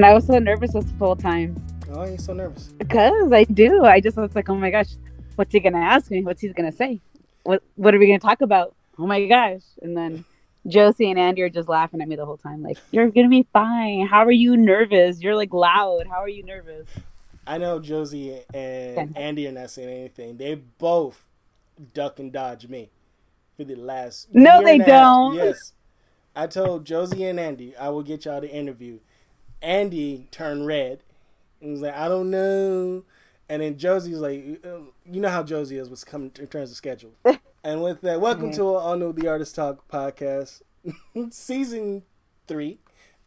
and I was so nervous this whole time. Oh, you're so nervous. Because I do. I just was like, oh my gosh, what's he gonna ask me? What's he gonna say? What What are we gonna talk about? Oh my gosh! And then Josie and Andy are just laughing at me the whole time, like, "You're gonna be fine. How are you nervous? You're like loud. How are you nervous?" I know Josie and Andy are not saying anything. They both duck and dodge me for the last. No, they don't. Yes, I told Josie and Andy I will get y'all the interview. Andy turned red and was like, "I don't know." And then Josie's like, uh, "You know how Josie is with coming in terms of schedule." and with that, welcome mm-hmm. to all new the Artist Talk podcast, season three.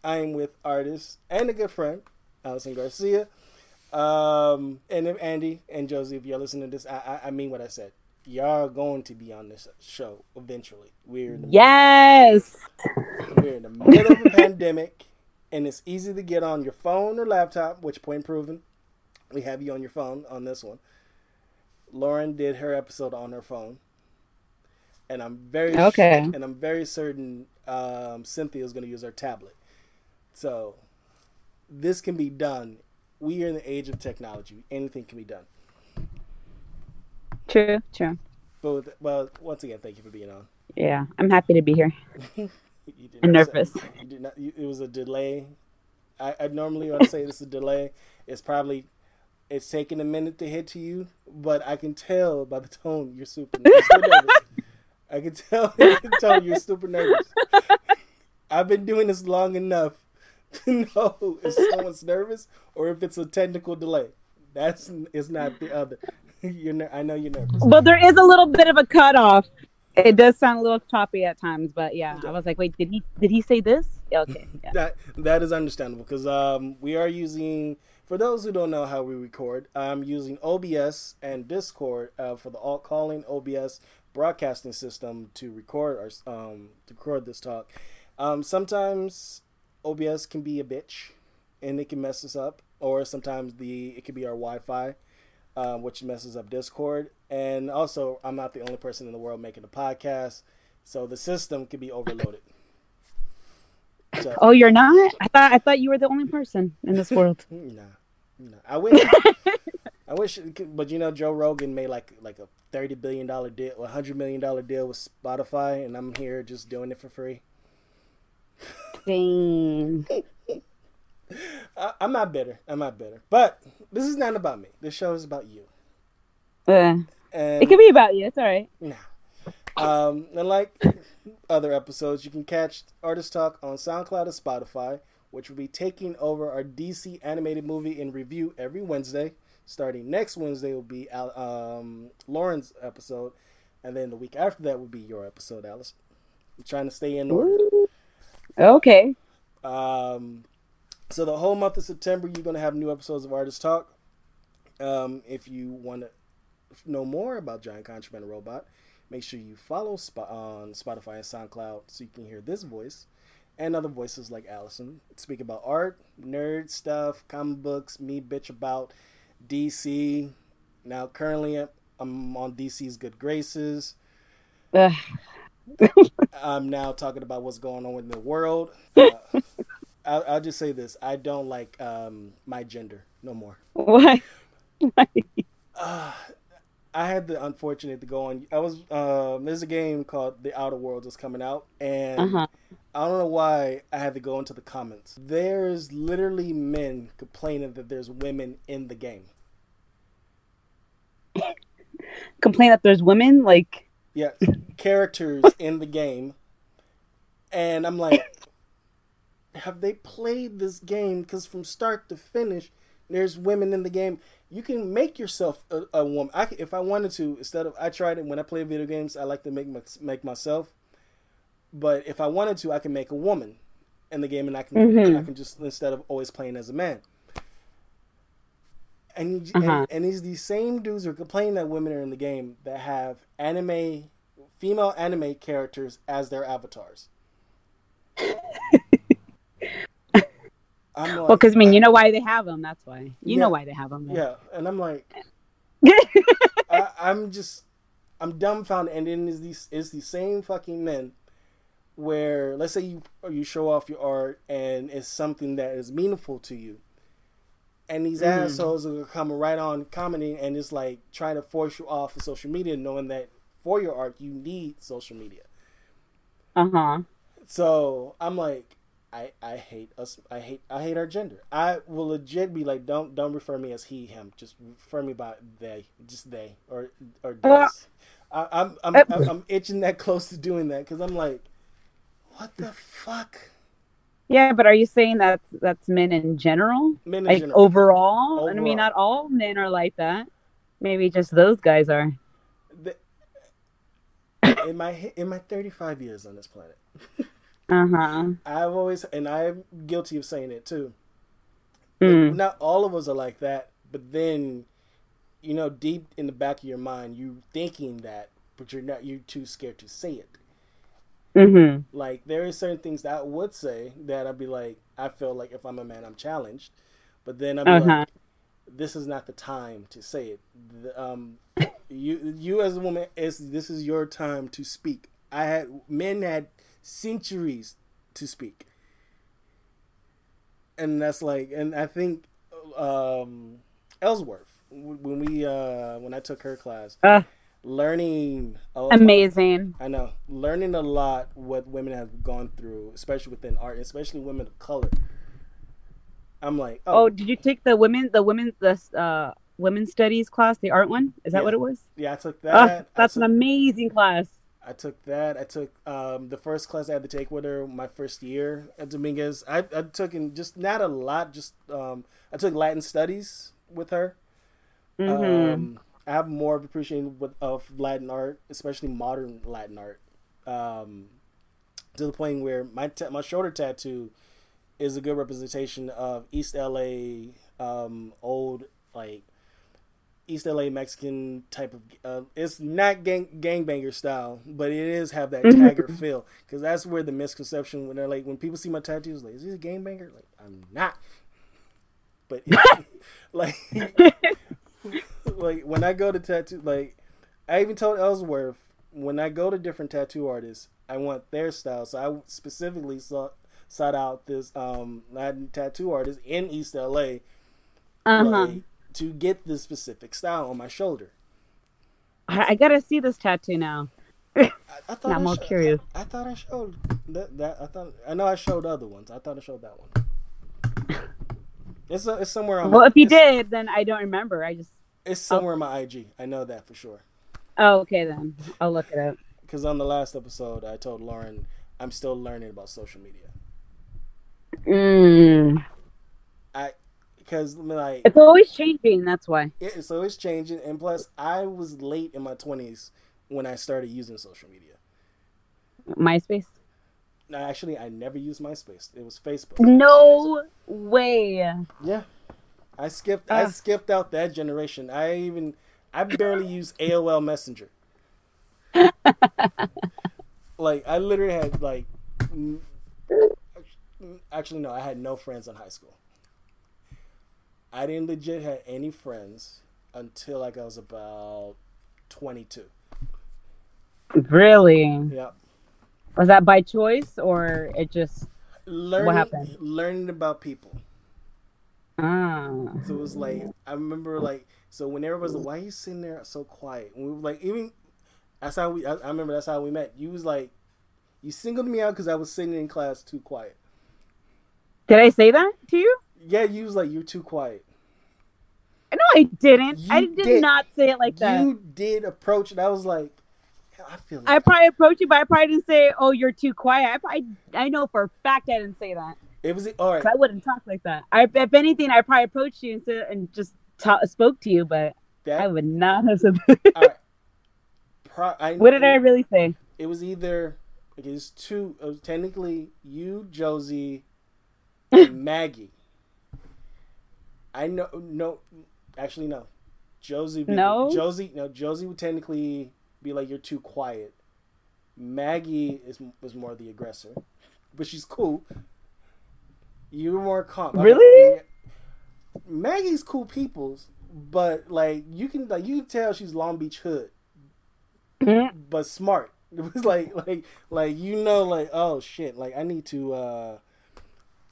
I am with artist and a good friend, Allison Garcia. Um, and if Andy and Josie, if you're listening to this, I, I, I mean what I said. Y'all are going to be on this show eventually. We're yes. We're in the middle of a pandemic, and it's easy to get on your phone or laptop. Which point proven, we have you on your phone on this one. Lauren did her episode on her phone, and I'm very okay. and I'm very certain um, Cynthia is going to use her tablet. So this can be done we are in the age of technology. Anything can be done. True, true. But with, well, once again, thank you for being on. Yeah, I'm happy to be here. I'm nervous. Say, you did not. You, it was a delay. I, I normally I say this is a delay, it's probably it's taking a minute to hit to you, but I can tell by the tone you're super, nervous. I can tell by the tone you're super nervous. I've been doing this long enough to know if someone's nervous or if it's a technical delay. That's it's not the other. You're I know you're nervous. But there is a little bit of a cutoff. It does sound a little choppy at times, but yeah, I was like, wait, did he did he say this? Yeah, okay. Yeah. that that is understandable because um, we are using. For those who don't know how we record, I'm using OBS and Discord uh, for the alt calling OBS broadcasting system to record our um, to record this talk. Um, sometimes OBS can be a bitch, and it can mess us up. Or sometimes the it could be our Wi-Fi, um, which messes up Discord. And also, I'm not the only person in the world making a podcast, so the system could be overloaded. So, oh, you're not? I thought I thought you were the only person in this world. nah, nah. I wish. I wish, but you know, Joe Rogan made like like a thirty billion dollar deal, a hundred million dollar deal with Spotify, and I'm here just doing it for free. Dang. I, am not bitter. I'm not bitter. But this is not about me. This show is about you. Uh, and, it can be about you. It's all right. Nah. Um, and like other episodes, you can catch Artist Talk on SoundCloud and Spotify, which will be taking over our DC animated movie in review every Wednesday. Starting next Wednesday will be um, Lauren's episode, and then the week after that will be your episode, Alice. I'm trying to stay in order. Ooh. Okay. Um, so the whole month of September, you're going to have new episodes of Artist Talk. Um, if you want to know more about Giant Contraband Robot, make sure you follow Sp- on Spotify and SoundCloud so you can hear this voice and other voices like Allison speak about art, nerd stuff, comic books, me bitch about DC. Now, currently, I'm on DC's good graces. I'm now talking about what's going on in the world. Uh, I'll, I'll, just say this: I don't like um, my gender no more. Why? Why? Uh, I had the unfortunate to go on. I was um, there's a game called The Outer Worlds that's coming out, and uh-huh. I don't know why I had to go into the comments. There's literally men complaining that there's women in the game. Complain that there's women like yeah, characters in the game, and I'm like, have they played this game? Because from start to finish, there's women in the game. You can make yourself a, a woman. I if I wanted to, instead of I tried it when I play video games. I like to make my, make myself, but if I wanted to, I can make a woman in the game, and I can mm-hmm. I can just instead of always playing as a man. And, uh-huh. and, and these these same dudes are complaining that women are in the game that have anime female anime characters as their avatars. I'm like, well, because I mean, you know why they have them. That's why. You yeah, know why they have them. Yeah, and I'm like, I, am just, I'm dumbfounded. And then is these is the same fucking men where let's say you you show off your art and it's something that is meaningful to you and these Mhm. assholes are coming right on commenting and it's like trying to force you off of social media knowing that for your art you need social media Uh huh. so i'm like i i hate us i hate i hate our gender i will legit be like don't don't refer me as he him just refer me by they just they or or Uh, I, i'm I'm, I'm i'm itching that close to doing that because i'm like what the fuck Yeah, but are you saying that's that's men in general? men in Like general. overall? And I mean, not all men are like that. Maybe just those guys are. The- in my in my 35 years on this planet Uh huh. i've always and i'm guilty of saying it too Mm. not all of us are like that but then you know deep in the back of your mind you thinking that but you're not you're too scared to say it Mm-hmm. like there are certain things that i would say that i'd be like i feel like if i'm a man i'm challenged but then I'm Uh-huh. like this is not the time to say it The, um you you as a woman is this is your time to speak i had men had centuries to speak and that's like and i think um ellsworth when we uh when i took her class Uh, learning amazing. I know. Learning a lot what women have gone through, especially within art, especially women of color. I'm like, Oh, oh, did you take the women the women the uh women's studies class, the art one? Is that Yeah. what it was? yeah, I took that. Oh, I, that's an amazing class. I took that. I took um, the first class I had to take with her my first year at Dominguez. I, I took in just not a lot, just um, I took Latin studies with her. Mm-hmm. Um, I have more of appreciation with, of Latin art, especially modern Latin art, um, to the point where my ta- my shoulder tattoo is a good representation of East LA, um, old like East LA Mexican type of. Uh, it's not gang gangbanger style, but it is have that Mhm. tagger feel because that's where the misconception when they're like when people see my tattoos like is he a gangbanger? Like I'm not, but like like when I go to tattoo, like I even told Ellsworth when I go to different tattoo artists, I want their style. So I specifically sought, sought out this um Latin tattoo artist in East LA Uh-huh. like, to get this specific style on my shoulder. I, I gotta see this tattoo now. I, I thought I'm I all curious. I, I thought I showed that, that. I thought I know I showed other ones. I thought I showed that one. It's uh, it's somewhere on. Well, my, if you did, then I don't remember. I just it's somewhere in my IG. I know that for sure. oh okay then I'll look it up. Because on the last episode, I told Lauren I'm still learning about social media. Mm. Because like It's always changing. That's why. it's changing, and plus I was late in my 20s when I started using social media. MySpace. No, actually, I never used MySpace. It was Facebook. No way. Yeah, I skipped. I Ah. skipped out that generation. I even I barely used AOL Messenger. like I literally had like. Actually, no. I had no friends in high school. I didn't legit have any friends until like I was about twenty-two. Really? Yeah, Was that by choice or it just learning happened? learning about people. ah? So it was like I remember like so when everybody was like, "Why are you sitting there so quiet?" And we were like, even that's how we. I, I remember that's how we met. You was like, you singled me out because I was sitting in class too quiet. Did I say that to you? Yeah, you was like, you're too quiet. No, I didn't. I did, did. not say it like that. You did approach it. I was like, I feel. I Like probably approached you, but I probably didn't say, "Oh, you're too quiet." I, probably, I know for a fact I didn't say that. it was all right. I wouldn't talk like that. I, if anything, I probably approached you and said, and just ta- spoke to you, but I would not have said. That. all right. Pro, I, what did I really say? It was either it was two. It was technically you, Josie, and Maggie. I know. No, actually, no. Josie. Be, No? Josie. No. Josie would technically be like, "You're too quiet." Maggie is was more the aggressor, but she's cool. You were more calm. Really? Maggie's cool people's, but like you can like you can tell she's Long Beach hood Mm, but smart. It was like like like you know like oh shit like I need to uh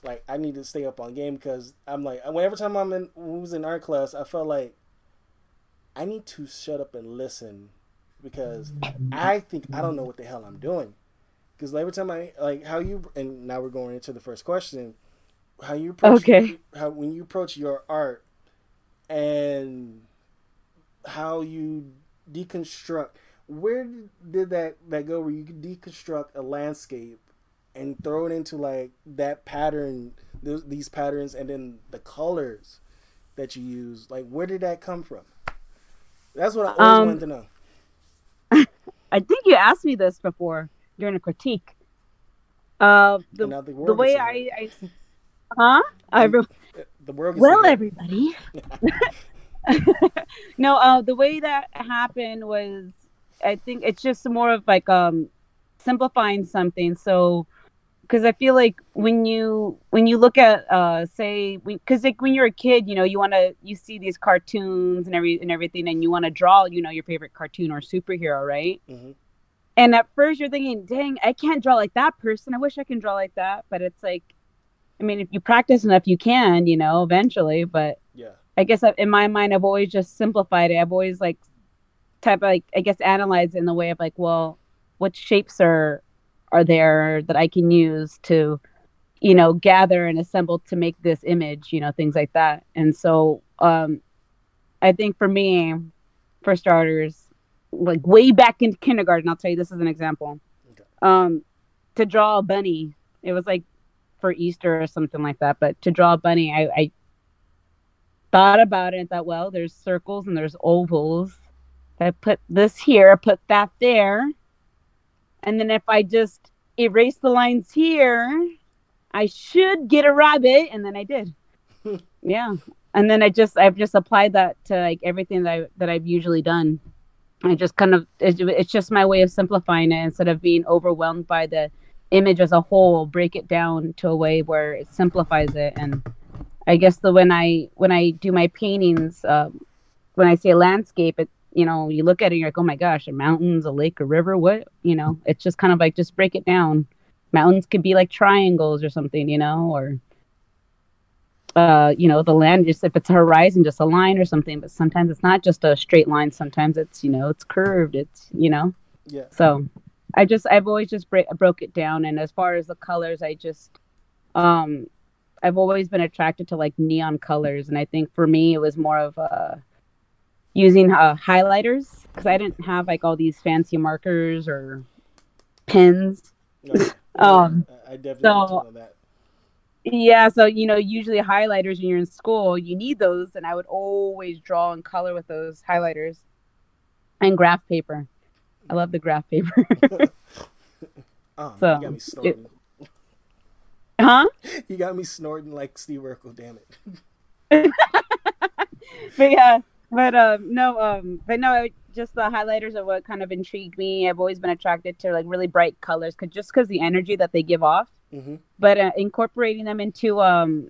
like I need to stay up on game because I'm like whenever time I'm in was in art class I felt like I need to shut up and listen because I think I don't know what the hell I'm doing because every time I like how you and now we're going into the first question how you approach Okay. how when you approach your art and how you deconstruct where did that that go where you could deconstruct a landscape and throw it into like that pattern th- these patterns and then the colors that you use like where did that come from that's what i always Um, wanted to know I think you asked me this before during a critique. Uh, the the world the way I, I huh? I re- the world well, everybody. no, uh, the way that happened was, I think it's just more of like um simplifying something. So, because I feel like when you when you look at uh say because like when you're a kid, you know, you want to you see these cartoons and every and everything, and you want to draw, you know, your favorite cartoon or superhero, right? Mhm. And at first you're thinking, dang, I can't draw like that person. I wish I can draw like that. But it's like, I mean, if you practice enough, you can, you know, eventually. But yeah I guess in my mind, I've always just simplified it. I've always like type of like, I guess, analyzed in the way of like, well, what shapes are are there that I can use to, you know, gather and assemble to make this image, you know, things like that. And so, um, I think for me, for starters, like way back in kindergarten, I'll tell you this is an example. Okay. Um, to draw a bunny, it was like for Easter or something like that. But to draw a bunny, I, I thought about it and thought, well, there's circles and there's ovals. If I put this here, put that there. And then if I just erase the lines here, I should get a rabbit. And then I did. yeah. And then I just I've just applied that to like everything that I that I've usually done. I just kind of it, it's just my way of simplifying it instead of being overwhelmed by the image as a whole, break it down to a way where it simplifies it and I guess the when I when I do my paintings, um, when I say landscape, it you know you look at it, you're like, oh my gosh, a mountains, a lake, a river, what you know? It's just kind of like just break it down. Mountains could be like triangles or something, you know, or uh, you know, the land just if it's a horizon, just a line or something. But sometimes it's not just a straight line. Sometimes it's you know it's curved. It's you know. yeah So I just I've always just break, broke it down and as far as the colors I just um I've always been attracted to like neon colors and I think for me it was more of uh using uh highlighters because I didn't have like all these fancy markers or pens. No, Um, I definitely so- know that Yeah, so you know, usually highlighters when you're in school, you need those and I would always draw and color with those highlighters and graph paper. I love the graph paper. oh, so, you got me snorting huh? you got me snorting like Steve Urkel damn it but yeah, but um, no, um, but no, just the highlighters are what kind of intrigued me. I've always been attracted to like really bright colors, cause just because the energy that they give off. hmm But uh, incorporating them into um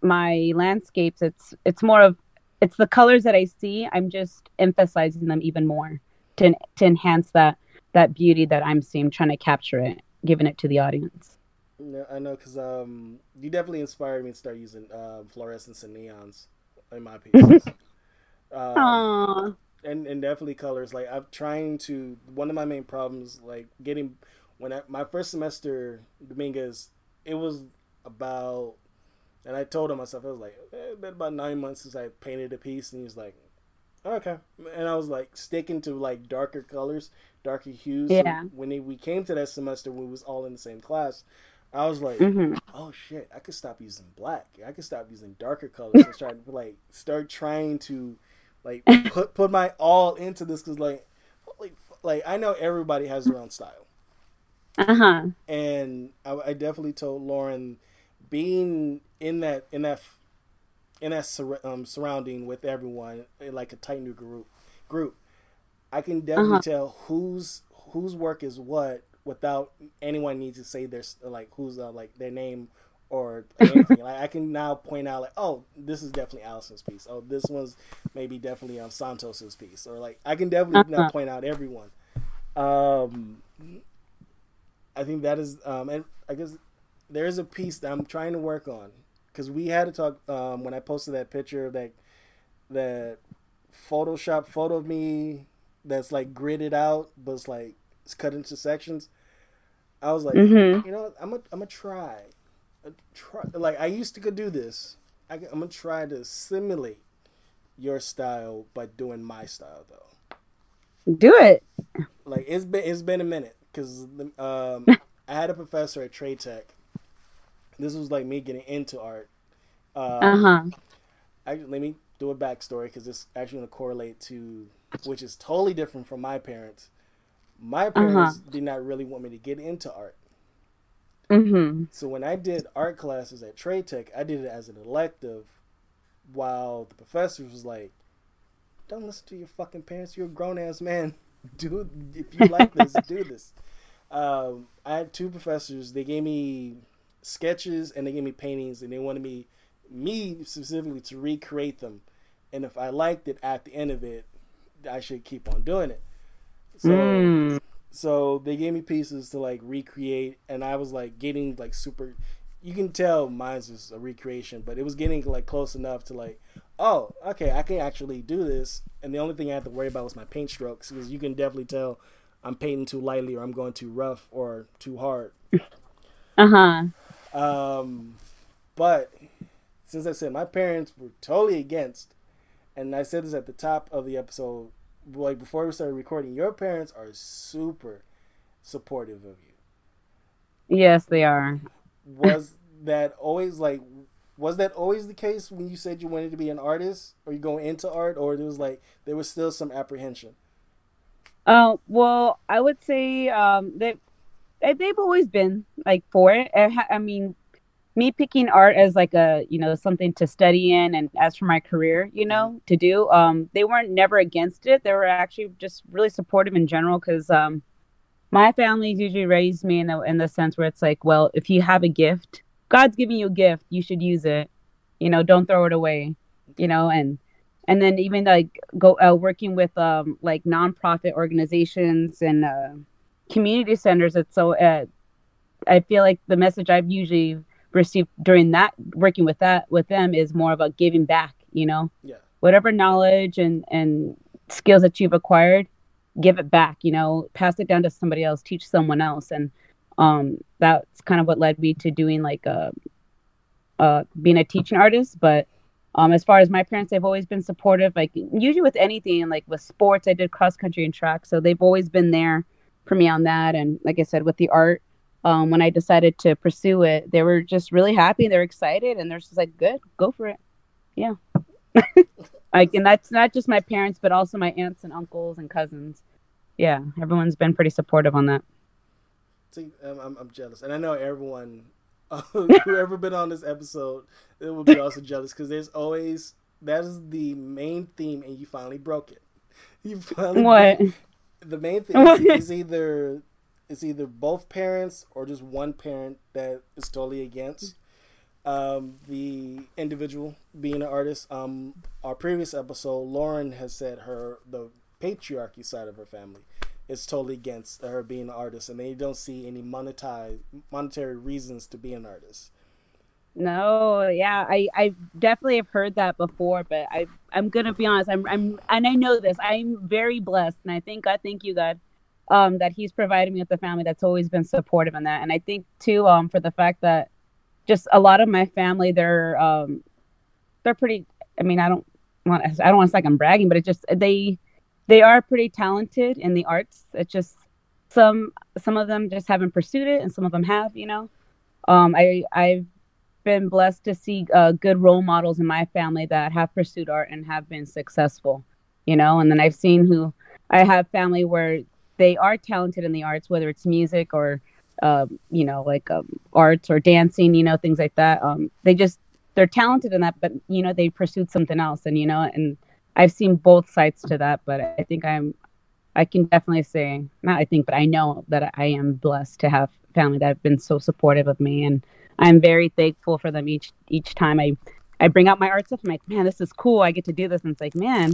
my landscapes, it's it's more of it's the colors that I see. I'm just emphasizing them even more to to enhance that that beauty that I'm seeing, trying to capture it, giving it to the audience. No, I know because um, you definitely inspired me to start using uh, fluorescents and neons in my pieces. um, and and definitely colors. Like I'm trying to. One of my main problems, like getting when I my first semester Dominguez, it was about, and I told him myself, I was like, eh, it's been about nine months since I painted a piece, and he was like, okay, and I was like sticking to like darker colors, darker hues. So Yeah. when it, we came to that semester, we was all in the same class. I was like, hmm oh shit, I could stop using black. I could stop using darker colors and start like start trying to like put put my all into this because like holy like I know everybody has their own style, Uh huh. and I, I definitely told Lauren being in that in that in that sur- um, surrounding with everyone in like a tight new group group, I can definitely Uh-huh. tell whose whose work is what without anyone needs to say their like who's uh, like their name or anything. like I can now point out like, oh, this is definitely Allison's piece. Oh, this one's maybe definitely um Santos's piece, or like I can definitely Uh-huh. point out everyone. Um, I think that is, um, and I guess there is a piece that I'm trying to work on because we had to talk um, when I posted that picture of that that Photoshop photo of me that's like gridded out, but it's like it's cut into sections. I was like, mm-hmm. you know, I'm gonna I'm gonna try, try. Like I used to do this. I, I'm gonna try to simulate your style by doing my style though. Do it. Like it's been it's been a minute because um, I had a professor at Trade Tech. This was like me getting into art. Um, uh huh. let me do a backstory because this actually to correlate to, which is totally different from my parents. My parents uh-huh. did not really want me to get into art. Mm-hmm. So when I did art classes at Trade Tech, I did it as an elective, while the professor was like, "Don't listen to your fucking parents. You're a grown ass man. Do if you like this, do this." Um, I had two professors. They gave me sketches and they gave me paintings, and they wanted me, me specifically, to recreate them. And if I liked it at the end of it, I should keep on doing it. So, mm. So they gave me pieces to like recreate, and I was like getting like super. You can tell mine's just a recreation, but it was getting like close enough to like, oh, okay, I can actually do this. And the only thing I had to worry about was my paint strokes, because you can definitely tell I'm painting too lightly or I'm going too rough or too hard. Uh huh. Um, but since I said my parents were totally against, and I said this at the top of the episode, like before we started recording, your parents are super supportive of you. Yes, they are. Was that always like? Was that always the case when you said you wanted to be an artist, or you going into art, or there was like there was still some apprehension? Uh, well, I would say um, they they've always been like for it. I, mean, me picking art as like a you know something to study in, and as for my career, you know, mm-hmm. to do, um, they weren't never against it. They were actually just really supportive in general because um, my family usually raised me in the in the sense where it's like, well, if you have a gift, God's giving you a gift, you should use it. You know, don't throw it away. You know, and and then even like go uh, working with um like nonprofit organizations and uh, community centers it's so uh, i feel like the message i've usually received during that working with that with them is more about giving back you know? Yeah. Whatever knowledge and and skills that you've acquired give it back you know? Pass it down to somebody else teach someone else. And um that's kind of what led me to doing like a uh, uh being a teaching artist. But um, as far as my parents, they've always been supportive. Like usually with anything, like with sports, I did cross country and track, so they've always been there for me on that. And like I said, with the art, um, when I decided to pursue it, they were just really happy. They're excited, and they're just like, "Good, go for it." Yeah. like, and that's not just my parents, but also my aunts and uncles and cousins. Yeah, everyone's been pretty supportive on that. See, I'm, I'm jealous, and I know everyone whoever been on this episode, it will be also jealous because there's always that is the main theme, and you finally broke it. You finally what? The main thing is, is either it's either both parents or just one parent that is totally against um, the individual being an artist. Um, our previous episode, Lauren has said her the patriarchy side of her family is totally against her being an artist, and they don't see any monetize monetary reasons to be an artist. No, yeah, I I definitely have heard that before, but I I'm gonna be honest, I'm I'm and I know this. I'm very blessed, and I think I thank you God, um, that He's provided me with a family that's always been supportive in that, and I think too, um, for the fact that just a lot of my family, they're um, they're pretty. I mean, I don't want I don't want to like I'm bragging, but it just they they are pretty talented in the arts. It's just some some of them just haven't pursued it, and some of them have. You know, um, I I've been blessed to see uh, good role models in my family that have pursued art and have been successful. You know, and then I've seen who I have family where they are talented in the arts, whether it's music or um, you know, like um, arts or dancing, you know, things like that. Um, they just they're talented in that, but you know, they pursued something else, and you know, and I've seen both sides to that, but I think I'm I can definitely say not I think, but I know that I am blessed to have family that have been so supportive of me and I'm very thankful for them each each time I I bring out my art stuff. I'm like, man, this is cool. I get to do this, and it's like, man,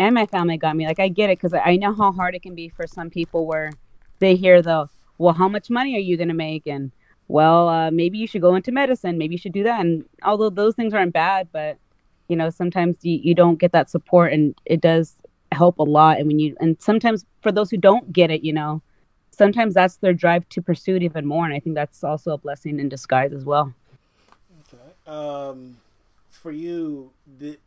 and my family got me. Like I get it because I know how hard it can be for some people where they hear the well, how much money are you gonna make? And well, uh, maybe you should go into medicine. Maybe you should do that. And although those things aren't bad, but you know sometimes you, you don't get that support, and it does help a lot. And when you and sometimes for those who don't get it, you know, sometimes that's their drive to pursue it even more. And I think that's also a blessing in disguise as well. Okay. Um, for you, the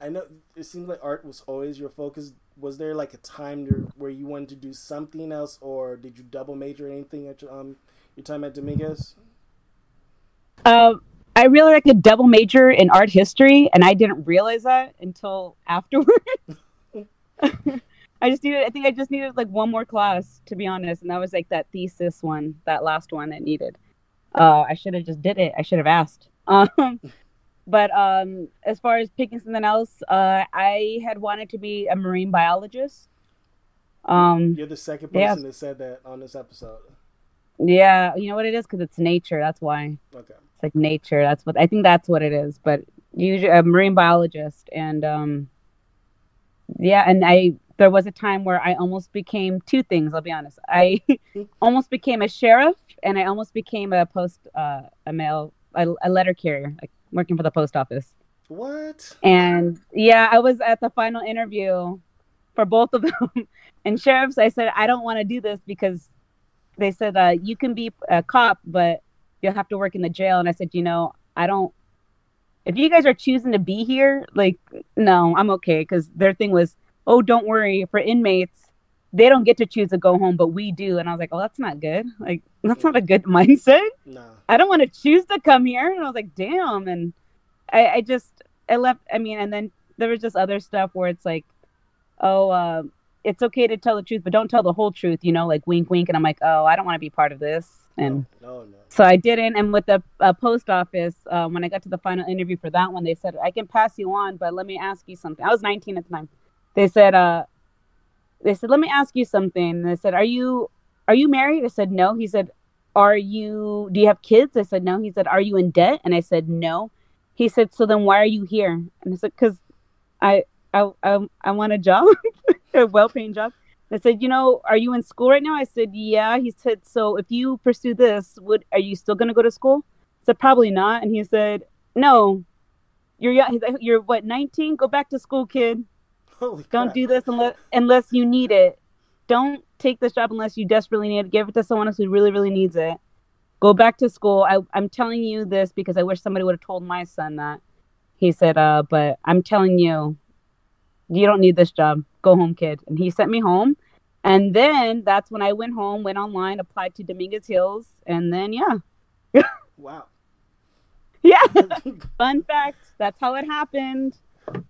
I know it seems like art was always your focus. Was there like a time where you wanted to do something else, or did you double major anything at your, um your time at Dominguez? Uh, I really like a double major in art history, and I didn't realize that until afterwards. I just needed. I think I just needed like one more class, to be honest, and that was like that thesis one, that last one that needed. Uh, I should have just did it. I should have asked. Um, but um, as far as picking something else, uh, I had wanted to be a marine biologist. Um, You're the second person yeah. that said that on this episode. Yeah, you know what it is because it's nature. That's why. Okay. It's like nature. That's what I think. That's what it is. But usually a marine biologist, and um, yeah, and I there was a time where I almost became two things. I'll be honest. I almost became a sheriff, and I almost became a post uh, a mail a, a letter carrier, like working for the post office. What? And yeah, I was at the final interview for both of them. and sheriffs, I said I don't want to do this because they said uh, you can be a cop, but you'll have to work in the jail. And I said, you know, I don't. If you guys are choosing to be here, like, no, I'm okay. Because their thing was, oh, don't worry, for inmates, they don't get to choose to go home, but we do. And I was like, oh, that's not good. Like, that's not a good mindset. No. I don't want to choose to come here. And I was like, damn. And I, I just, I left. I mean, and then there was just other stuff where it's like, oh, uh, it's okay to tell the truth, but don't tell the whole truth, you know, like wink, wink. And I'm like, oh, I don't want to be part of this. And no, no, no. so I didn't. And with the uh, post office, uh, when I got to the final interview for that one, they said, I can pass you on, but let me ask you something. I was 19 at the time. They said, uh, they said, let me ask you something. And they said, are you, are you married? I said, no. He said, are you, do you have kids? I said, no. He said, are you in debt? And I said, no. He said, so then why are you here? And I said, cause I, I, I, I want a job, a well-paying job. I said, you know, are you in school right now? I said, yeah. He said, so if you pursue this, would are you still going to go to school? I said, probably not. And he said, no, you're young. You're what, 19? Go back to school, kid. Holy Don't crap. do this unless unless you need it. Don't take this job unless you desperately need it. Give it to someone else who really, really needs it. Go back to school. I, I'm telling you this because I wish somebody would have told my son that. He said, uh, but I'm telling you, you don't need this job. Go home, kid. And he sent me home. And then that's when I went home, went online, applied to Dominguez Hills, and then yeah. wow. Yeah. Fun fact. That's how it happened.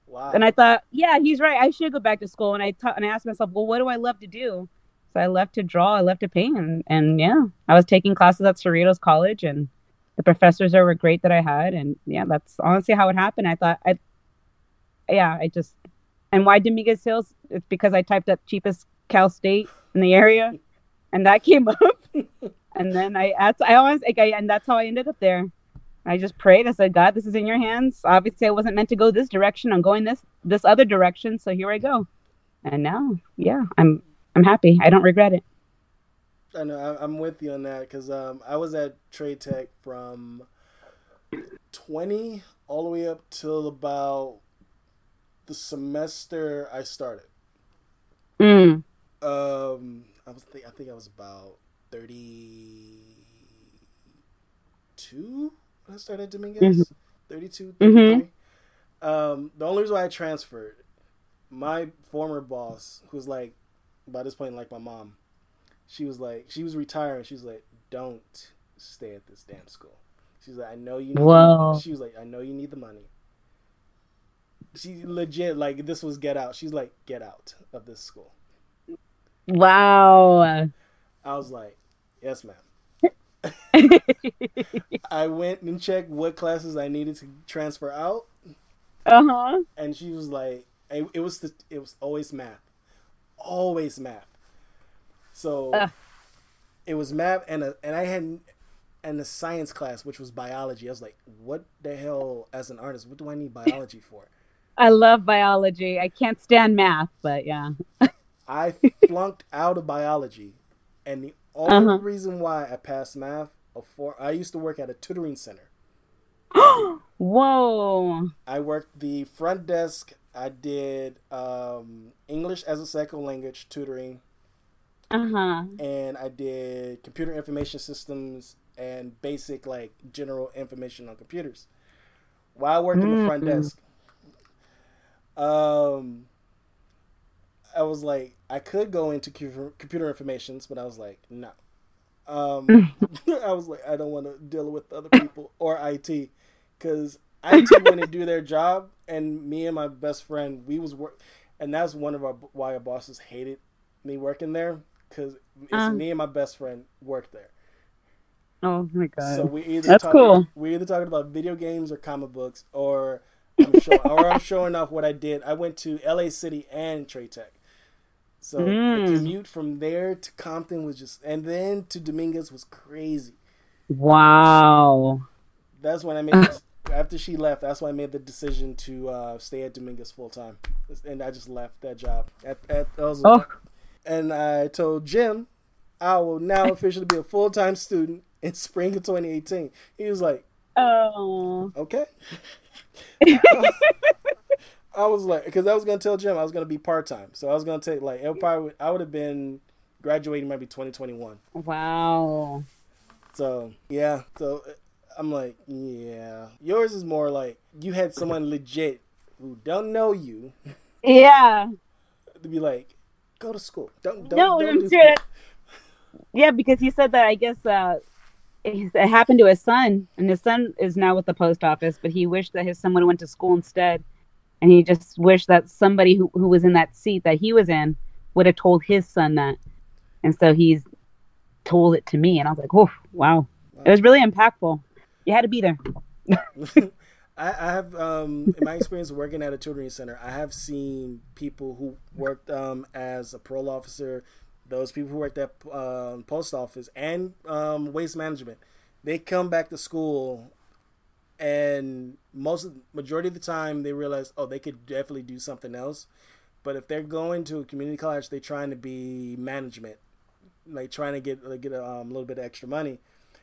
Wow. And I thought, yeah, he's right. I should go back to school. And I and I asked myself, well, what do I love to do? So I left to draw. I left to paint, and, and yeah, I was taking classes at Cerritos College, and the professors there were great that I had, and yeah, that's honestly how it happened. I thought, I, yeah, I just, and why Dominguez Hills? It's because I typed up cheapest Cal State in the area, and that came up, and then I, asked, I always, like, I, and that's how I ended up there. I just prayed. I said, God, this is in your hands. Obviously, I wasn't meant to go this direction. I'm going this this other direction. So here I go. And now, yeah, I'm I'm happy. I don't regret it. I know. I'm with you on that because um, I was at Trade Tech from 20 all the way up till about the semester I started. Mm. Um, I was th- I think I was about 32 I started Dominguez. Mm-hmm. 32, 33. Mm-hmm. Um, the only reason why I transferred, my former boss, who's like, by this point, like my mom, she was like, she was retiring. She's like, don't stay at this damn school. She's like, I know you. Need Whoa. She was like, I know you need the money. She legit like this was get out. She's like, get out of this school. Wow. I was like, yes, ma'am. I went and checked what classes I needed to transfer out. Uh huh. And she was like, it, it was the, it was always math, always math. So Uh. it was math, and a, and I had and the science class, which was biology. I was like, what the hell? As an artist, what do I need biology for? I love biology. I can't stand math, but yeah. I flunked out of biology, and the only Uh-huh. reason why I passed math, before I used to work at a tutoring center. Whoa. I worked the front desk. I did um, English as a second language tutoring, Uh huh. and I did computer information systems and basic like general information on computers. While I worked in the front Mm. desk, um, I was like, I could go into computer, informations, but I was like, no. Um, I was like, I don't want to deal with other people or IT because IT wouldn't do their job, and me and my best friend, we was work, and that's one of our why our bosses hated me working there because it's Um. me and my best friend worked there. Oh my god. So we either That's talk- cool. We either talking about video games or comic books, or I'm showing, or I'm showing off what I did. I went to LA City and Trade Tech. So Mm. the commute from there to Compton was just, and then to Dominguez was crazy. wow. That's when I made after she left. That's when I made the decision to uh, stay at Dominguez full time, and I just left that job. At, at was- Oh. and I told Jim, I will now officially be a full time student in spring of 2018. He was like, Oh. okay. I was like, because I was gonna tell Jim I was gonna be part time, so I was gonna take like it probably I would have been graduating maybe 2021. Wow. So yeah, so I'm like, yeah, yours is more like you had someone legit who don't know you Yeah. to be like, go to school. Don't don't. no, don't I'm serious. Yeah, because he said that I guess uh, it it happened to his son, and his son is now with the post office, but he wished that his son would have went to school instead, and he just wished that somebody who, who was in that seat that he was in would have told his son that, and so he's told it to me, and I was like, oh, wow, it was really impactful. You had to be there. I, I have, um, in my experience working at a tutoring center, I have seen people who worked um, as a parole officer, those people who worked at um, post office and um, waste management. They come back to school, and most of, majority of the time they realize, oh, they could definitely do something else. But if they're going to a community college, they're trying to be management, like trying to get like, get a um, little bit of extra money.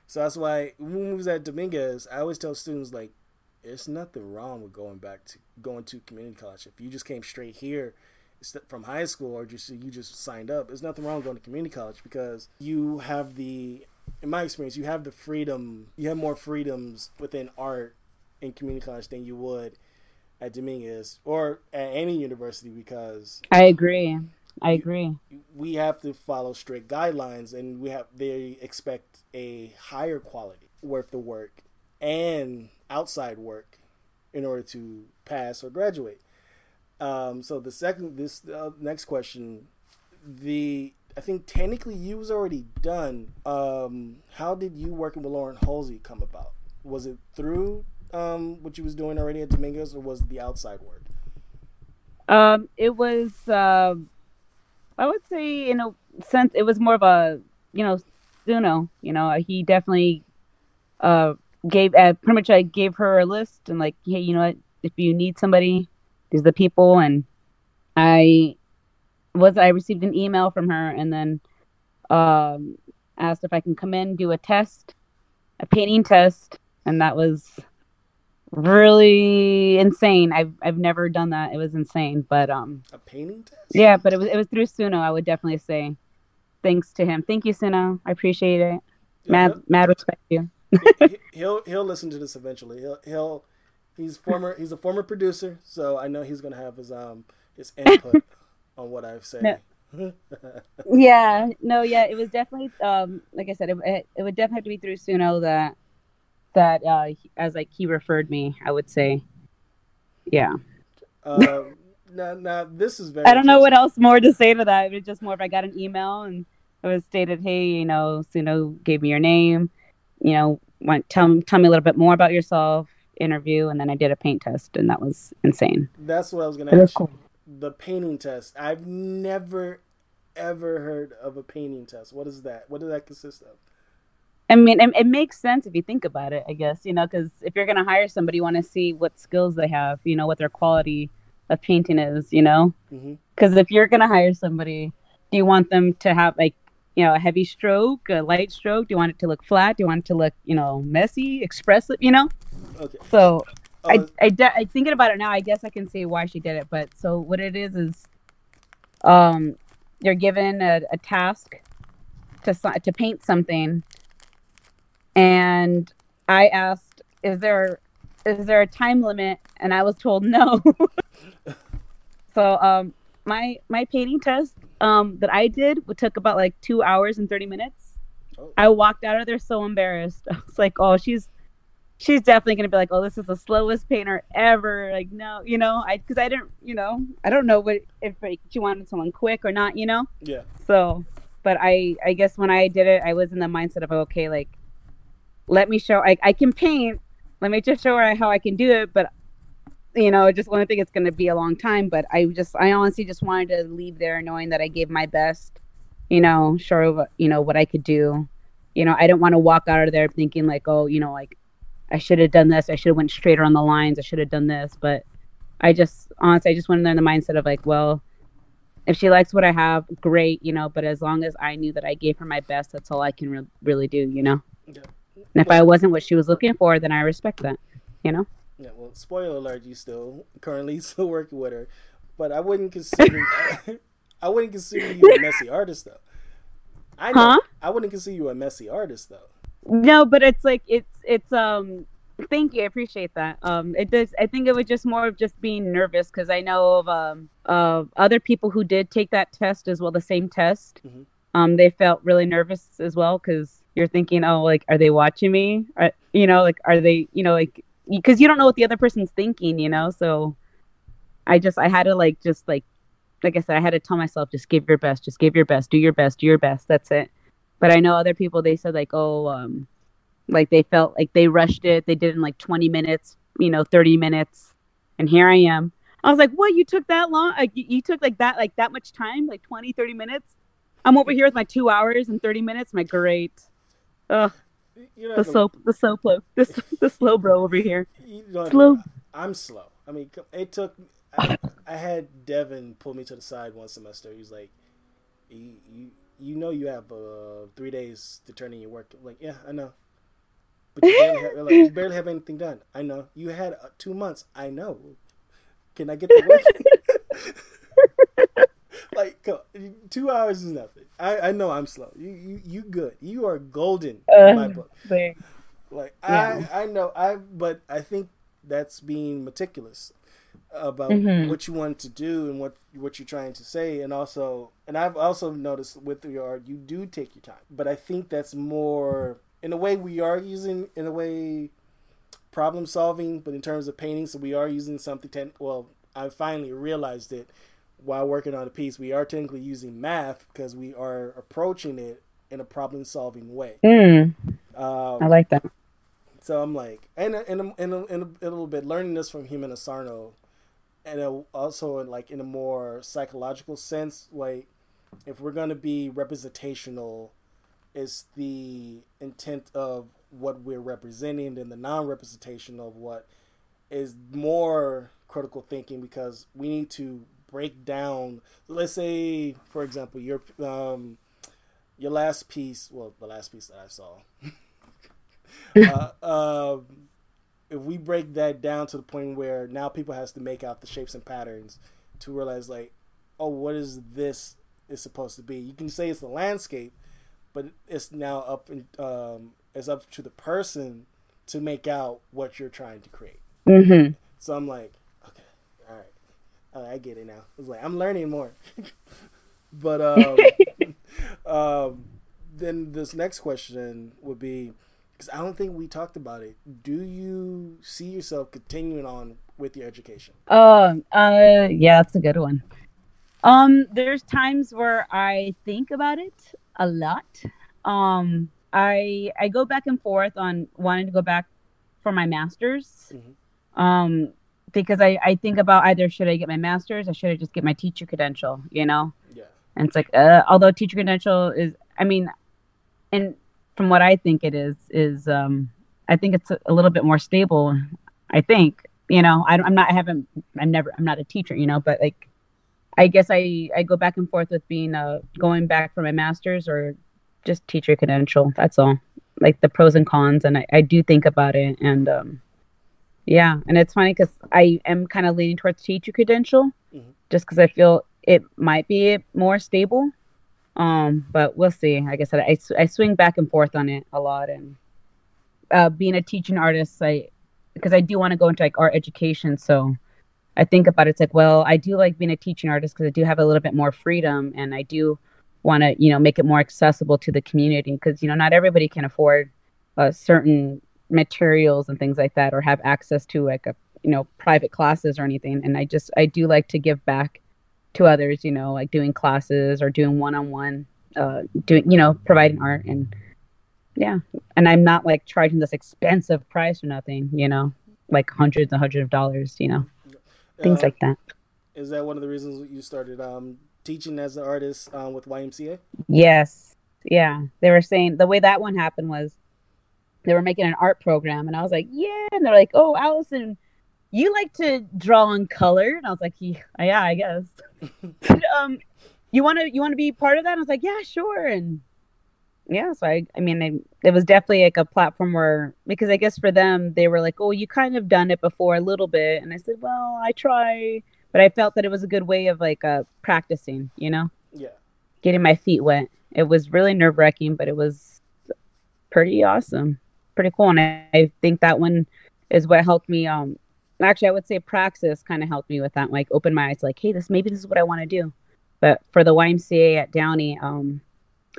So that's why when we was at Dominguez, I always tell students like, there's nothing wrong with going back to going to community college. If you just came straight here from high school or just you just signed up, there's nothing wrong going to community college because you have the, in my experience, you have the freedom. You have more freedoms within art in community college than you would at Dominguez or at any university because I agree. I agree. we have to follow strict guidelines and we have they expect a higher quality worth the work and outside work in order to pass or graduate um, so the second this uh, next question the i think technically you was already done um, how did you working with lauren halsey come about was it through um, what you was doing already at Dominguez or was the outside work Um, it was, uh, I would say, in a sense, it was more of a, you know, Suno. You know, he definitely uh, gave, uh, pretty much, I gave her a list and like, hey, you know what? If you need somebody, these are the people. And I was, I received an email from her and then um, asked if I can come in do a test, a painting test, and that was really insane. I've I've never done that. It was insane, but um, a painting test yeah, but it was it was through Suno. I would definitely say thanks to him. Thank you, Suno. I appreciate it. Mad mad respect to you. He- he'll he'll listen to this eventually. He'll he'll he's former he's a former producer, so I know he's gonna have his um his input on what I've said. Yeah, no, yeah, it was definitely um like I said, it it, it would definitely have to be through Suno that that uh he- as like he referred me. I would say, yeah. um, now, now this is very. I don't know what else more to say to that. It was just more if I got an email and it was stated, hey, you know, Suno gave me your name, you know, want tell tell me a little bit more about yourself, interview, and then I did a paint test, and that was insane. That's what I was gonna It was ask. cool. you. The painting test. I've never ever heard of a painting test. What is that? What does that consist of? I mean, it, it makes sense if you think about it, I guess, you know, because if you're going to hire somebody, you want to see what skills they have, you know, what their quality of painting is, you know? Mm-hmm. Because if you're gonna hire somebody, do you want them to have like you know a heavy stroke, a light stroke? Do you want it to look flat? Do you want it to look you know messy, expressive? You know? Okay. So I I, de- I thinking about it now. I guess I can see why she did it. But so what it is is, um, you're given a, a task to to paint something, and I asked, "Is there is there a time limit?" And I was told no. so um, my my painting test um that I did took about like two hours and thirty minutes. Oh. I walked out of there so embarrassed. I was like, "Oh, she's." She's definitely gonna be like, "Oh, this is the slowest painter ever." Like, no, you know, I because I didn't, you know, I don't know what if like, she wanted someone quick or not, you know. yeah. So, but I, I guess when I did it, I was in the mindset of okay, like, let me show, I, I can paint. Let me just show her how I can do it. But, you know, I just want to think it's gonna be a long time. But I just, I honestly just wanted to leave there knowing that I gave my best. You know, sure of you know what I could do. You know, I didn't want to walk out of there thinking like, oh, you know, like I should have done this. I should have went straighter on the lines. I should have done this. But I just honestly, I just went in there in the mindset of like, well, if she likes what I have, great, you know. But as long as I knew that I gave her my best, that's all I can re- really do, you know. Yeah. And if I wasn't what she was looking for, then I respect that, you know. Yeah, well, spoiler alert, you still currently still working with her, but I wouldn't consider I wouldn't consider you a messy artist though. I know, Huh? I wouldn't consider you a messy artist though. No, but it's like it's it's um. Thank you, I appreciate that. Um, it does. I think it was just more of just being nervous because I know of um of other people who did take that test as well, the same test. Mhm. Um, they felt really nervous as well because you're thinking, oh, like, are they watching me? Are, you know, like, are they, you know, like, because you don't know what the other person's thinking, you know. So, I just, I had to like, just like, like I said, I had to tell myself, just give your best, just give your best, do your best, do your best. That's it. But I know other people, they said like, oh, um, like they felt like they rushed it. They did it in like 20 minutes, you know, 30 minutes. And here I am. I was like, what? You took that long? Like, you, took like that, like that much time, like 20, 30 minutes? I'm over here with my two hours and 30 minutes. My great. Ugh, You know, the slow, the slow blow, the, the slow bro over here. slow. I'm slow. I mean, it took. I, I had Devin pull me to the side one semester. He was like, "You, you, you know, you have uh, three days to turn in your work." I'm like, yeah, I know. But you barely, have, like, you barely have anything done. I know. You had uh, two months. I know. Can I get the work? like two hours is nothing. I, I know I'm slow. You you you good. You are golden in my Uh, book. Like, Like Yeah. I I know I but I think that's being meticulous about Mhm. what you want to do and what what you're trying to say and also and I've also noticed with your art you do take your time. But I think that's more in a way we are using in a way problem solving, but in terms of painting, so we are using something ten well, I finally realized it while working on a piece. We are technically using math because we are approaching it in a problem solving way. mm, Um, I like that. so I'm like, and in a, in a, in, a, in a little bit, learning this from Human Sarno, and a, also in like in a more psychological sense, like if we're gonna be representational, is the intent of what we're representing and the non-representation of what is more critical thinking because we need to break down. Let's say, for example, your um, your last piece. Well, the last piece that I saw uh, um, if we break that down to the point where now people has to make out the shapes and patterns to realize like, oh, what is this is supposed to be? You can say it's the landscape, but it's now up in, um, it's up to the person to make out what you're trying to create. hmm So I'm like, okay, all right, all right I get it now. It's like I'm learning more. but um, um, then this next question would be because I don't think we talked about it. Do you see yourself continuing on with your education? Oh, uh, yeah, that's a good one. Um, there's times where I think about it a lot. Um, I I go back and forth on wanting to go back for my master's. Mhm. Um, because I I think about either should I get my master's or should I just get my teacher credential, you know? Yeah. And it's like, uh, although teacher credential is, I mean, and from what I think it is, is um, I think it's a, a little bit more stable. I think you know, I, I'm not, I haven't, I'm never, I'm not a teacher, you know, but like, I guess I, I go back and forth with being, uh, going back for my master's or just teacher credential. That's all. Like the pros and cons. And I, I do think about it. And, um, yeah. And it's funny because I am kind of leaning towards teacher credential Mhm. just because I feel it might be more stable. Um, but we'll see. Like I said, I, I swing back and forth on it a lot. And, uh, being a teaching artist, I, because I do want to go into like art education. So I think about it, it's like, well, I do like being a teaching artist because I do have a little bit more freedom and I do want to, you know, make it more accessible to the community because, you know, not everybody can afford uh, certain materials and things like that or have access to like a, you know, private classes or anything. And I just, I do like to give back to others, you know, like doing classes or doing one on one, doing, you know, providing art and, yeah and i'm not like charging this expensive price or nothing you know like hundreds and hundreds of dollars you know things Uh, like that. Is that one of the reasons you started um, teaching as an artist um, with YMCA? yes. Yeah. They were saying the way that one happened was they were making an art program and i was like yeah. And they're like oh allison you like to draw on color? And i was like yeah, yeah i guess. Um you want to you want to be part of that? And i was like yeah sure. And yeah so i i mean I, it was definitely like a platform where because i guess for them they were like oh you kind of done it before a little bit. And i said well i try. But i felt that it was a good way of like uh practicing you know? Yeah. getting my feet wet. It was really nerve-wracking but it was pretty awesome. Pretty cool. And i, I think that one is what helped me um actually i would say praxis kind of helped me with that like open my eyes like hey this maybe this is what i want to do. But for the ymca at downey um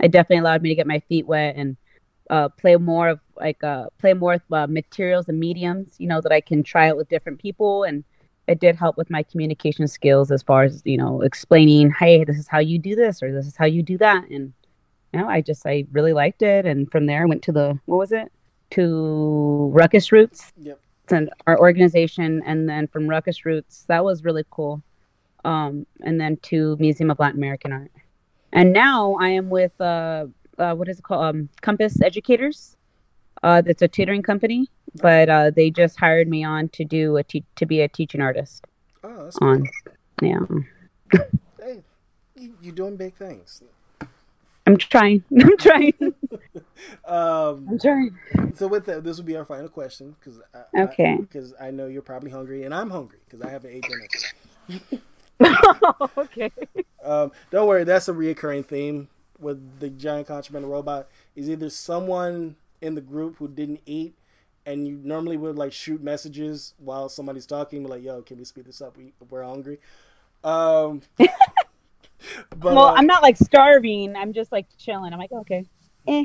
it definitely allowed me to get my feet wet and uh, play more of like uh, play more with uh, materials and mediums you know that i can try out with different people. And it did help with my communication skills as far as you know explaining hey this is how you do this or this is how you do that. And you know i just i really liked it. And from there i went to the what was it? To ruckus roots. Yep. and our organization. And then from ruckus roots that was really cool. Um and then to museum of latin american art and now i am with uh, uh what is it called um compass educators uh that's a tutoring company but uh they just hired me on to do a te- to be a teaching artist Oh, that's cool. on yeah Hey, you, you're doing big things. i'm trying i'm trying Um, i'm trying so with that, this will be our final question because Okay. because I, know you're probably hungry and I'm hungry because I haven't ate dinner. okay Um, don't worry, that's a reoccurring theme with the giant contraband robot. Is either someone in the group who didn't eat, and you normally would like shoot messages while somebody's talking, like, "Yo, can we speed this up? We, we're hungry." Um, but well uh, i'm not like starving i'm just like chilling i'm like okay eh.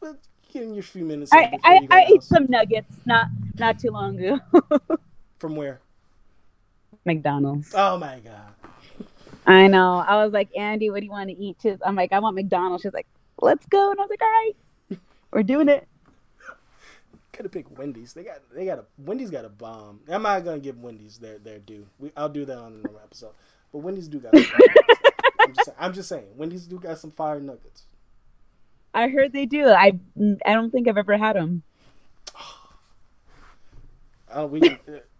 but getting your few minutes. I, I, I ate some nuggets not not too long ago from where? mcdonald's Oh my god! I know. I was like, Andy, what do you want to eat? She's, I'm like, I want McDonald's. She's like, let's go. And I was like, all right, we're doing it. Could have picked Wendy's. They got they got a Wendy's got a bomb. I'm not gonna give Wendy's their their due. We, I'll do that on another episode. But Wendy's do got. Some I'm, just, I'm just saying, Wendy's do got some fire nuggets. I heard they do. I I don't think I've ever had them. Uh, we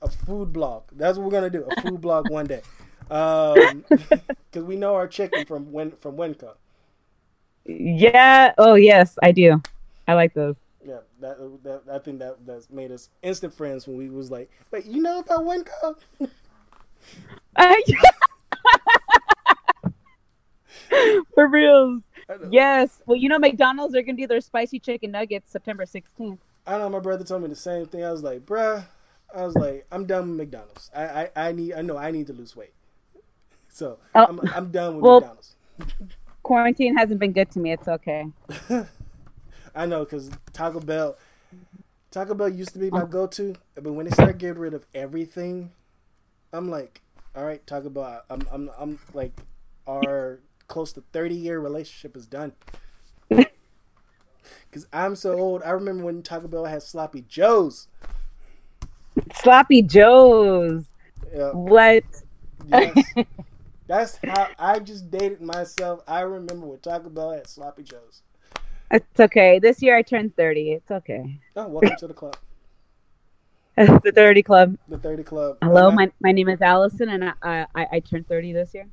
a food blog. That's what we're gonna do. A food blog one day. Um, because we know our chicken from when from Wenco. Yeah. Oh yes, I do. I like those. Yeah, that, that I think that that's made us instant friends when we was like, wait, you know about Wenco? For know, Yes. Well, you know, McDonald's are gonna do their spicy chicken nuggets September 16th. I know. My brother told me the same thing. I was like, bruh, I was like, I'm done with McDonald's. I I, I need I know I need to lose weight. So Oh. I'm I'm done with Well- McDonald's. Quarantine hasn't been good to me. It's okay. I know because Taco Bell, Taco Bell used to be my go-to, but when they started getting rid of everything, I'm like, all right, Taco Bell. I'm I'm I'm like, our close to 30 year relationship is done. Because I'm so old. I remember when Taco Bell had sloppy joes. Sloppy Joe's. Yeah, What? yes. That's how I just dated myself. I remember when Taco Bell had sloppy joes. It's okay. This year I turned 30. It's okay. Oh, welcome to the club. the 30 Club. The 30 Club. Hello, my, my name is Allison, and I, I, I turned 30 this year.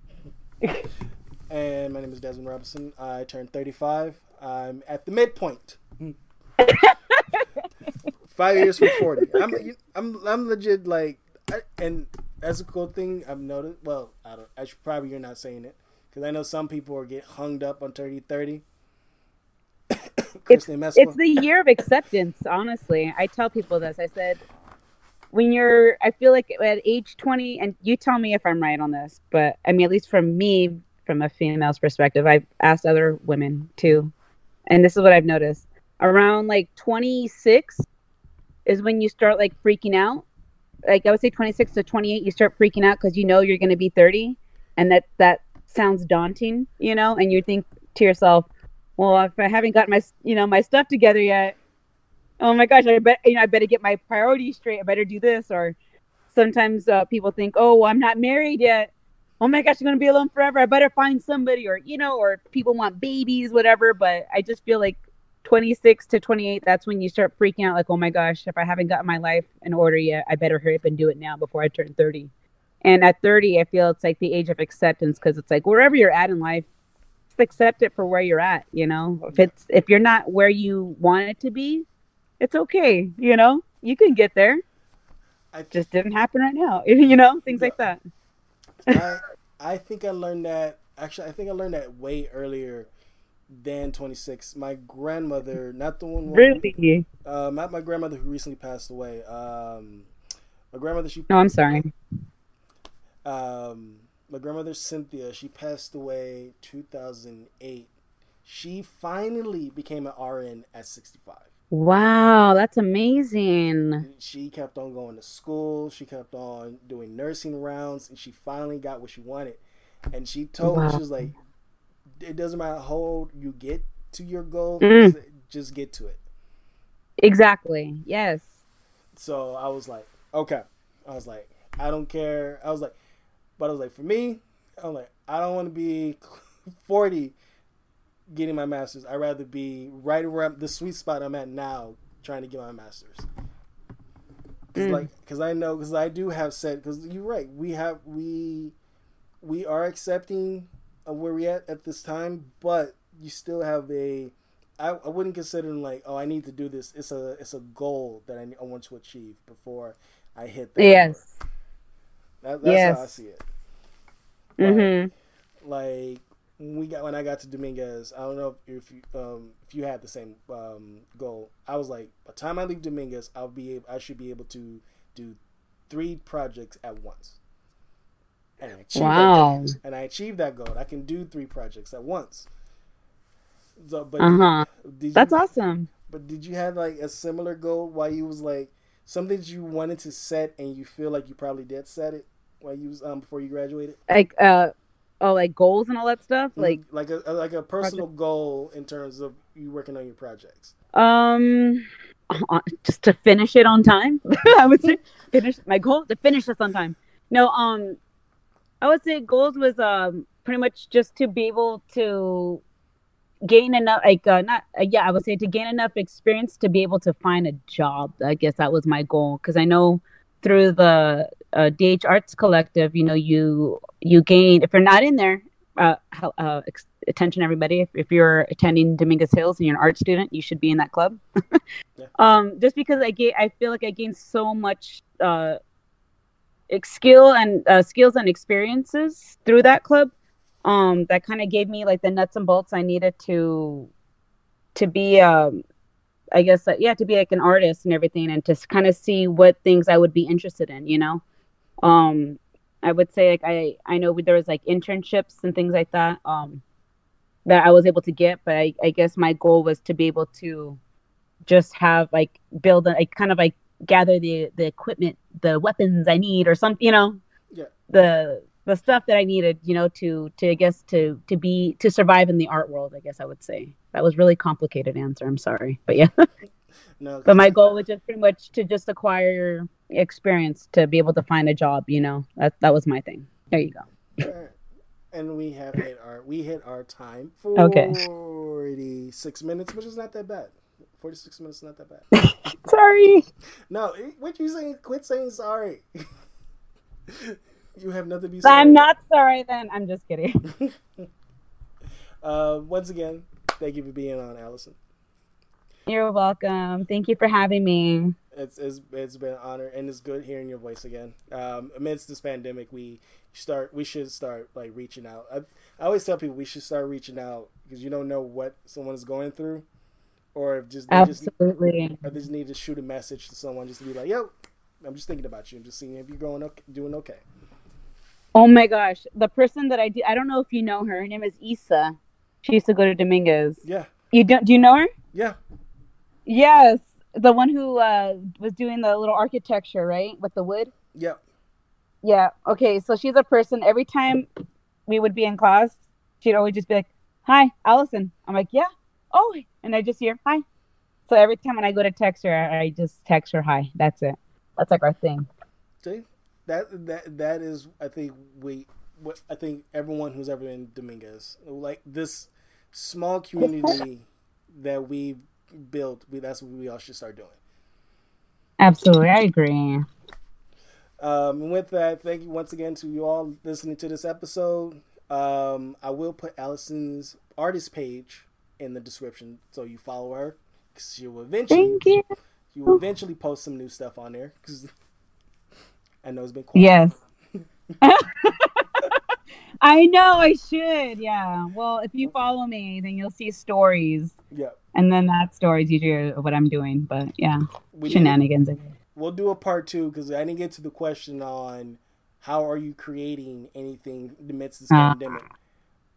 and my name is Desmond Robinson. I turned 35. I'm at the midpoint. Five years from 40. I'm, I'm, I'm legit like, I, and that's a cool thing I've noticed. Well, I don't. I should, probably you're not saying it because I know some people are get hung up on 30 30. It's, it's the year of acceptance, honestly. I tell people this. I said, when you're, I feel like at age 20, and you tell me if I'm right on this, but I mean, at least from me, from a female's perspective, I've asked other women too. And this is what I've noticed around like 26 is when you start like freaking out. Like I would say 26 to 28, you start freaking out because you know you're going to be 30. And that, that sounds daunting, you know, and you think to yourself, well, if I haven't got my, you know, my stuff together yet, oh my gosh, I bet, you know, I better get my priorities straight. I better do this. Or sometimes uh, people think, oh, well, I'm not married yet. Oh my gosh, I'm gonna be alone forever. I better find somebody, or you know, or people want babies, whatever. But I just feel like 26 to 28, that's when you start freaking out. Like, oh my gosh, if I haven't gotten my life in order yet, I better hurry up and do it now before I turn 30. And at 30, I feel it's like the age of acceptance because it's like wherever you're at in life, just accept it for where you're at. You know, if it's if you're not where you want it to be, it's okay. You know, you can get there. I Just didn't happen right now. You know, things like that. I I think I learned that actually I think I learned that way earlier than 26. My grandmother, not the one Really? uh not my grandmother who recently passed away. Um my grandmother she No, I'm sorry. um my grandmother Cynthia, she passed away 2008. She finally became an RN at 65. Wow, that's amazing. She kept on going to school. She kept on doing nursing rounds, and she finally got what she wanted. And she told me she was like, "It doesn't matter how old you get to your goal, Mm. just, just get to it." Exactly. Yes. So I was like, "Okay." I was like, "I don't care." I was like, but I was like, for me, I'm like, I don't want to be 40 getting my master's. I'd rather be right where I'm, the sweet spot I'm at now, trying to get my master's. Cause Mm. like, cause I know, cause I do have said, cause you're right. We have we we are accepting where we at at this time, but you still have a. I, I wouldn't consider like, oh, I need to do this. It's a it's a goal that I, I want to achieve before I hit that. Yes. That, that's how I see it. But, Mhm. Like when we got when I got to Dominguez, I don't know if you um if you had the same um goal. I was like, by the time I leave Dominguez, I'll be able, I should be able to do three projects at once. And I achieved that Wow. goal. And I achieved that goal. I can do three projects at once. So, but Uh huh. did That's awesome. But did you have like a similar goal while you was like something that you wanted to set and you feel like you probably did set it while you was um before you graduated? Like uh, oh, like goals and all that stuff. Like like a, like a personal goal in terms of you working on your projects. um, uh, just to finish it on time. I would say finish my goal to finish this on time. No, um, I would say goals was um pretty much just to be able to gain enough like uh, not uh, yeah i would say to gain enough experience to be able to find a job. I guess that was my goal. Because i know through the uh, dh arts collective you know you you gain if you're not in there uh, uh ex- attention everybody. If, if you're attending dominguez hills and you're an art student you should be in that club. Yeah. um just because i get i feel like i gained so much uh skill and uh, skills and experiences through that club um that kind of gave me like the nuts and bolts i needed to to be um i guess uh, yeah to be like an artist and everything and to kind of see what things i would be interested in you know? Um i would say like i i know there was like internships and things like that um that i was able to get but i, I guess my goal was to be able to just have like build a like, kind of like gather the the equipment the weapons i need or some, you know Yeah. the the stuff that i needed you know to to i guess to to be to survive in the art world i guess i would say. That was really complicated answer i'm sorry but yeah. No, but my goal was just pretty much to just acquire experience to be able to find a job you know. That that was my thing. There you go. And we have hit our we hit our time Okay. forty six minutes, which is not that bad 46 minutes is not that bad. Sorry. No, eh, what you saying? Quit saying sorry. you have nothing to be sorry. I'm not sorry then. I'm just kidding. Uh, once again, thank you for being on, Allison. You're welcome. Thank you for having me. It's, it's it's been an honor and it's good hearing your voice again. Um, amidst this pandemic, we start we should start like reaching out. I, I always tell people we should start reaching out because you don't know what someone is going through, or if just they Absolutely. just or they just need to shoot a message to someone just to be like, "Yo, I'm just thinking about you. I'm just seeing if you're going okay, doing okay." Oh my gosh, the person that I do, I don't know if you know her. Her name is Issa. She used to go to Dominguez. Yeah, You don't? Do you know her? yeah, Yes, the one who uh, was doing the little architecture, right, with the wood. yeah. Yeah. Okay. So she's a person. Every time we would be in class, she'd always just be like, "Hi, Allison." I'm like, "Yeah." Oh, and I just hear hi. So every time when I go to text her, I just text her hi. That's it. That's like our thing. See, that that that is, I think we, what I think everyone who's ever been Dominguez, like this small community that we built, we, that's what we all should start doing. Absolutely, I agree. Um, and with that, thank you once again to you all listening to this episode. Um, I will put Allison's artist page in the description so you follow her. She will eventually, Thank you. you will eventually post some new stuff on there. Cause I know it's been quiet. Yes. I know I should. Yeah. Well, if you follow me, then you'll see stories, Yeah. and then that stories usually what I'm doing. But yeah, We shenanigans. we'll do a part two because I didn't get to the question on how are you creating anything amidst this Ah. pandemic.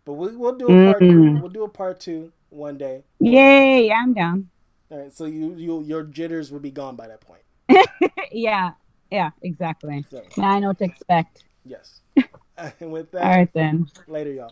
But we, we'll do a part. Mm. We'll do a part two one day. Yay! Yeah, I'm down. All right. So you you your jitters will be gone by that point. yeah. Yeah. Exactly. So Now I know what to expect. yes. and with that, All right then. later, y'all.